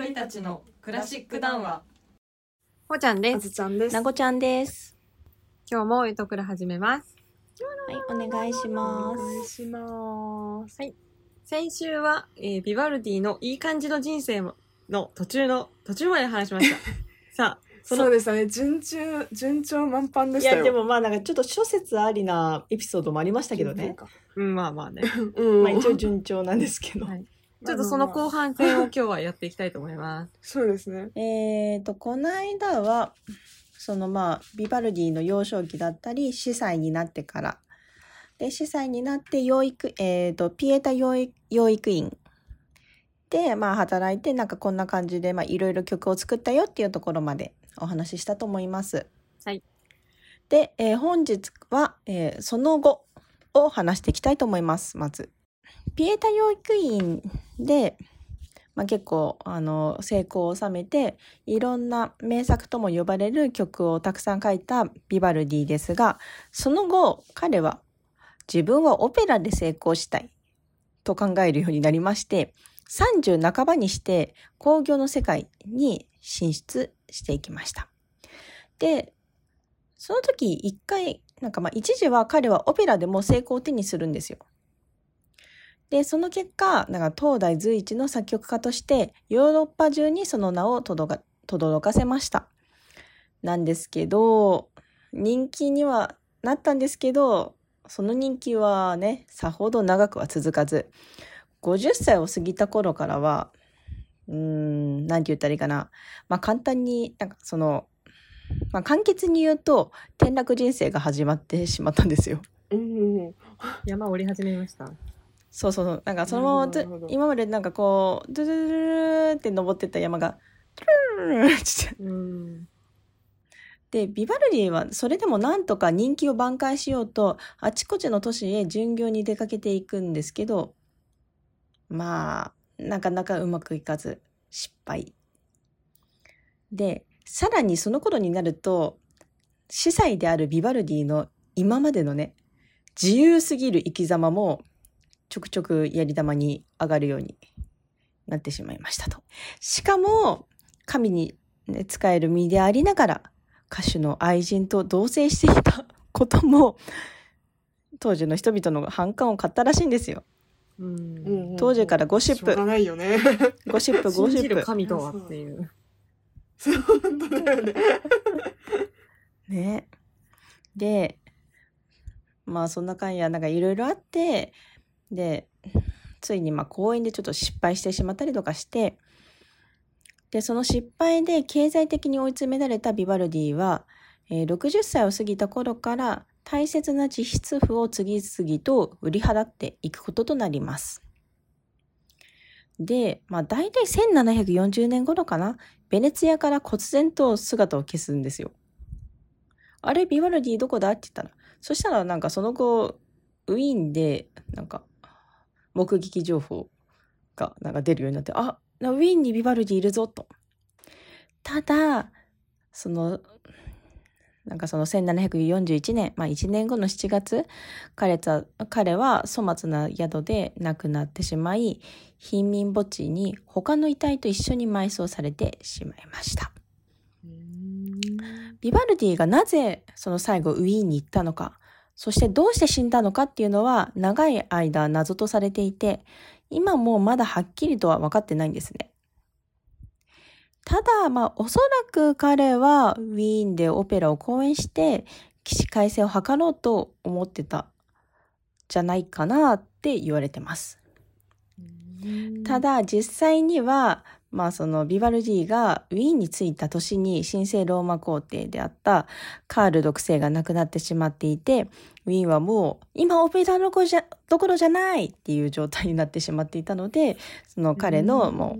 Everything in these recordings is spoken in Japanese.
鳥たちのクラシック談話ほちゃんであす。ずちゃんです。なごちゃんです。今日もゆとくら始めます。はい、お願いしまお願いす。します。先週は、えービバルディのいい感じの人生の途中の、途中まで話しました。さあ、そのそうでしたね。順調、順調満帆でしたよ。いや、でもまあなんかちょっと諸説ありなエピソードもありましたけどね。うん、まあまあね。うん。まあ一応順調なんですけど。はい ちょっとその後半戦を今日はやっていきたいと思います。そうですね。えーと、この間は、そのまあ、ビバルディの幼少期だったり、司祭になってから。で、司祭になって養育、えーと、ピエタ養育養育院で、まあ、働いて、なんかこんな感じで、まあ、いろいろ曲を作ったよっていうところまでお話ししたと思います。はい。で、えー本日は、えーその後を話していきたいと思います、まず。ピエタ養育院で、まあ、結構あの成功を収めていろんな名作とも呼ばれる曲をたくさん書いたビバルディですがその後彼は自分はオペラで成功したいと考えるようになりまして30半ばにして興行の世界に進出していきました。でその時一回なんかまあ一時は彼はオペラでも成功を手にするんですよ。で、その結果、なんか東大随一の作曲家として、ヨーロッパ中にその名を届か轟かせました。なんですけど、人気にはなったんですけど、その人気はね、さほど長くは続かず、50歳を過ぎた頃からは、うーん、なんて言ったらいいかな。まあ簡単に、なんかその、まあ簡潔に言うと、転落人生が始まってしまったんですよ。うん。山降り始めました。そうそうそう。なんかそのまま今までなんかこう、ドゥドゥドゥって登ってった山が、ドゥルルルルルってうん。で、ビバルディはそれでもなんとか人気を挽回しようと、あちこちの都市へ巡業に出かけていくんですけど、まあ、なかなかうまくいかず、失敗。で、さらにその頃になると、司祭であるビバルディの今までのね、自由すぎる生き様も、ちょくちょくやり玉に上がるようになってしまいましたと。しかも、神に、ね、使える身でありながら、歌手の愛人と同棲していたことも、当時の人々の反感を買ったらしいんですよ。うん。うん当時からゴシッしょうがプ、ないよね。ゴシップ、ゴ信じるシップ。神とはっていう。そう、本当だよね。ね。で、まあそんな感や、なんかいろいろあって、で、ついにまあ公演でちょっと失敗してしまったりとかして、で、その失敗で経済的に追い詰められたビバルディは、えー60歳を過ぎた頃から大切な実質譜を次々と売り払っていくこととなります。で、まあ大体1740年頃かな、ベネツィアから忽然と姿を消すんですよ。あれ、ビバルディどこだって言ったら。そしたらなんかその後、ウィーンで、なんか、目撃情報がなんか出るようになって、あ、ウィーンにビバルディいるぞと。ただ、その、なんかその1741年、まあ1年後の7月、彼は彼は粗末な宿で亡くなってしまい、貧民墓地に他の遺体と一緒に埋葬されてしまいました。ビバルディがなぜその最後ウィーンに行ったのか、そしてどうして死んだのかっていうのは長い間謎とされていて、今もまだはっきりとは分かってないんですね。ただ、まあ、おそらく彼はウィーンでオペラを公演して起死回生を図ろうと思ってたじゃないかなって言われてます。ただ実際には、まあそのビバルディがウィーンに着いた年に神聖ローマ皇帝であったカール6世が亡くなってしまっていて、ウィーンはもう今オペラどころじゃどころじゃないっていう状態になってしまっていたので、その彼のも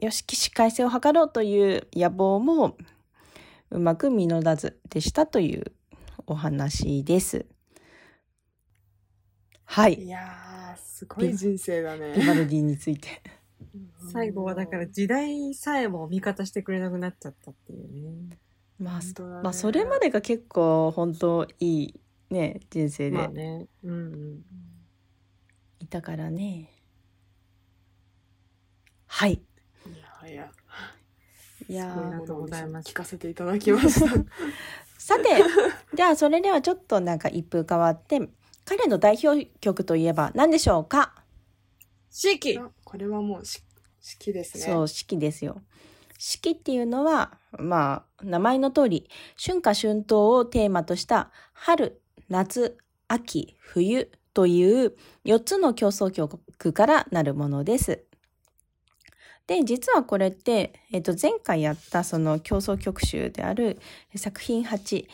うよし起死回生を図ろうという野望もうまく実らずでしたというお話です。はいい。やー、すごい人生だビね。バルディについて。最後はだから時代さえも味方してくれなくなっちゃったっていうね。まあ、ねまあそれまでが結構本当いいね人生でまあね。うんうん。いたからね。はい。いやいや、いやありがとうございます聞かせていただきました。さて、じゃあそれではちょっとなんか一風変わって、彼の代表曲といえば何でしょうか？四季あこれはもうし好きですね。そう、四季ですよ。四季っていうのは、まあ、名前の通り、春夏春冬をテーマとした春、夏、秋、冬という4つの競争曲からなるものです。で、実はこれって、えっと、前回やったその競争曲集である作品8、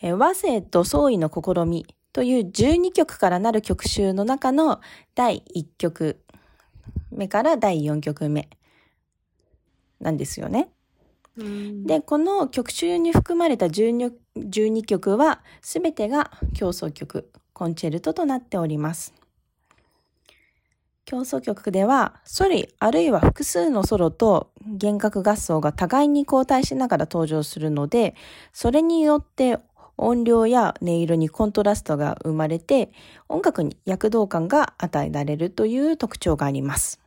え和声と創意の試みという12曲からなる曲集の中の第1曲目から第4曲目なんですよね。うんで、この曲集に含まれた 12, 12曲は全てが競争曲、コンチェルトとなっております。競争曲では、ソリあるいは複数のソロと弦楽合奏が互いに交代しながら登場するので、それによって音量や音色にコントラストが生まれて、音楽に躍動感が与えられるという特徴があります。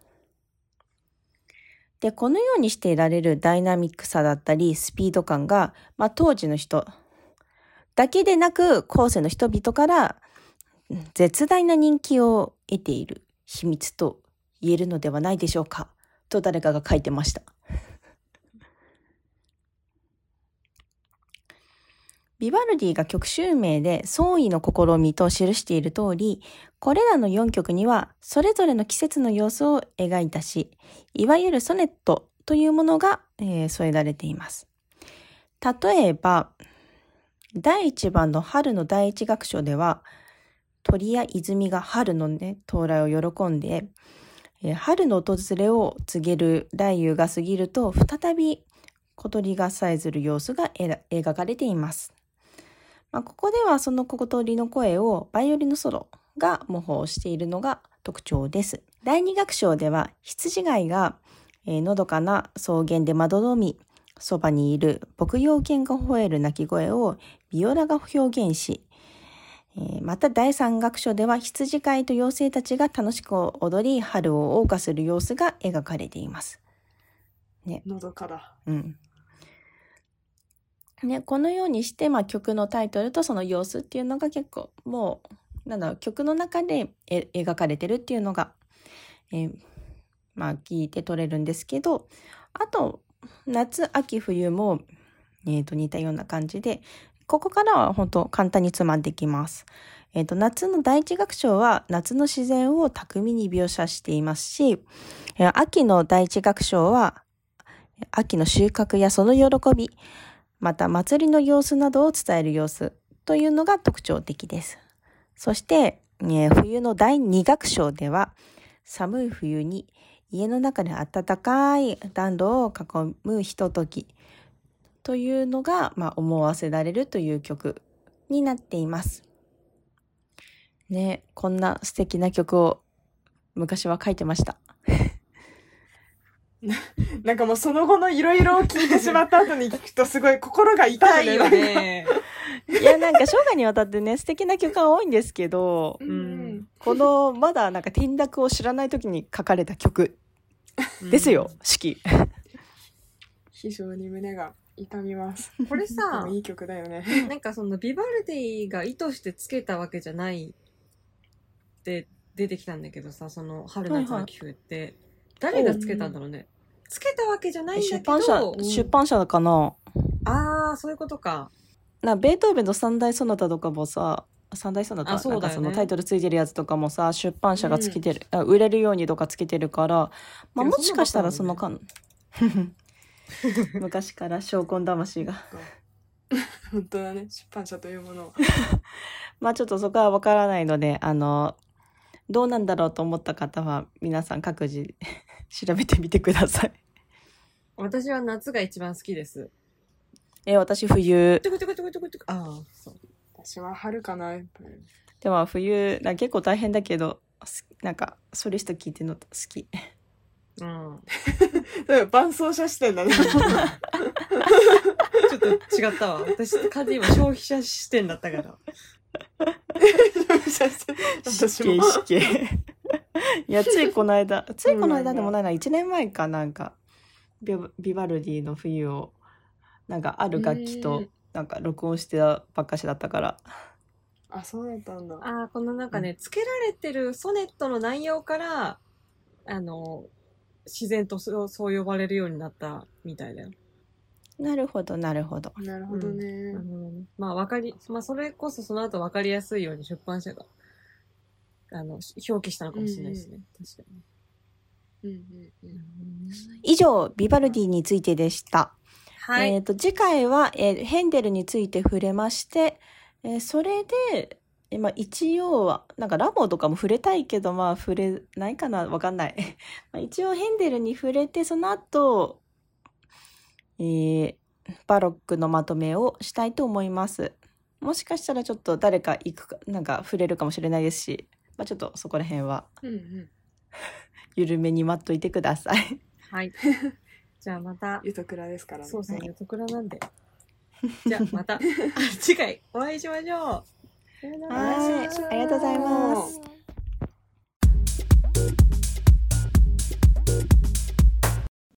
で、このようにして得られるダイナミックさだったり、スピード感が、まあ、当時の人だけでなく、後世の人々から絶大な人気を得ている秘密と言えるのではないでしょうか、と誰かが書いてました。ビバルディが曲集名で創意の試みと記している通り、これらの4曲にはそれぞれの季節の様子を描いたし、いわゆるソネットというものが、えー添えられています。例えば、第1番の春の第一楽章では、鳥や泉が春のね、到来を喜んで、春の訪れを告げる雷雨が過ぎると、再び小鳥がさえずる様子が描かれています。まあ、ここではその小鳥の声をバイオリンのソロが模倣しているのが特徴です。第二楽章では羊飼いが、えーのどかな草原でまどろみ、そばにいる牧羊犬が吠える鳴き声をビオラが表現し、えーまた第三楽章では羊飼いと妖精たちが楽しく踊り春を謳歌する様子が描かれています。のどかだ。うん。ね、このようにして、まあ、曲のタイトルとその様子っていうのが結構もうなんだろう曲の中で描かれてるっていうのが、えーまあ聞いて取れるんですけどあと夏秋冬も、えー、と似たような感じでここからは本当簡単につまんできます。えー、と夏の第一楽章は夏の自然を巧みに描写していますし、秋の第一楽章は秋の収穫やその喜び、また祭りの様子などを伝える様子というのが特徴的です。そして、えー冬の第二楽章では、寒い冬に家の中で暖かい暖炉を囲むひとときというのが、まあ、思わせられるという曲になっています。ね、こんな素敵な曲を昔は書いてました。なんかもうその後のいろいろを聞いてしまった後に聞くとすごい心が痛いよね。いや、なんか生涯にわたってね、素敵な曲が多いんですけど、うんうんこの、まだなんか転落を知らない時に書かれた曲ですよ、式。非常に胸が痛みます。これでさも、いい曲だよね。なんかそのビバルディが意図してつけたわけじゃないって出てきたんだけどさ、その春夏秋冬って、誰がつけたんだろうね。つけたわけじゃないんだけ出版社ど、、出版社かなああ、そういうことか。なベートーベンの三大ソナタとかもさ、三大ソナタ、ねなんかそのタイトルついてるやつとかもさ、出版社がつけてる、あ売れるようにとかつけてるから、まあでももしかしたらそそんなの間、昔から証拠魂が。本当だね。出版社というものを。まあちょっとそこはわからないので、あの、どうなんだろうと思った方は皆さん各自調べてみてください。私は夏が一番好きです。え、私冬。トゥクトゥクトゥクトゥクトゥクああ、そう。私は春かな。やっぱりでも冬、な結構大変だけど、すなんかソリスト聞いてるの好き。うん。そう伴奏者視点だね。ちょっと違ったわ。私、完全に今消費者視点だったから。私も。死刑いや、ついこの間、ついこの間でもないな、1年前かなんか、ビバビバルディの冬をなんかある楽器うとん。なんか録音してたばっかしだったから。あ、そうだったんだ。ああ、このなんかね、つけられてるソネットの内容から、あの、自然とそうそう呼ばれるようになったみたいだよ。なるほどなるほど。なるほどね。なるほどねまあ、わかり、まあ、それこそその後わかりやすいように出版社が、あの、表記したのかもしれないですね。確かにね。うんうんうん。以上ビバルディについてでした、はい。えっ、と次回は、えーヘンデルについて触れまして、えーそれで、えーまあ、一応はなんかラボとかも触れたいけどまあ触れないかなわかんない まあ一応ヘンデルに触れてその後、えーバロックのまとめをしたいと思いますもしかしたらちょっと誰か行くかなんか触れるかもしれないですし、まあ、ちょっとそこら辺はうんうん。緩めに待っといてくださいはい。じゃあまた、ゆとくらですからね。そうそう、ゆとくらなんで。じゃあまた、次回お会いしましょう。さよならはいありがとうございます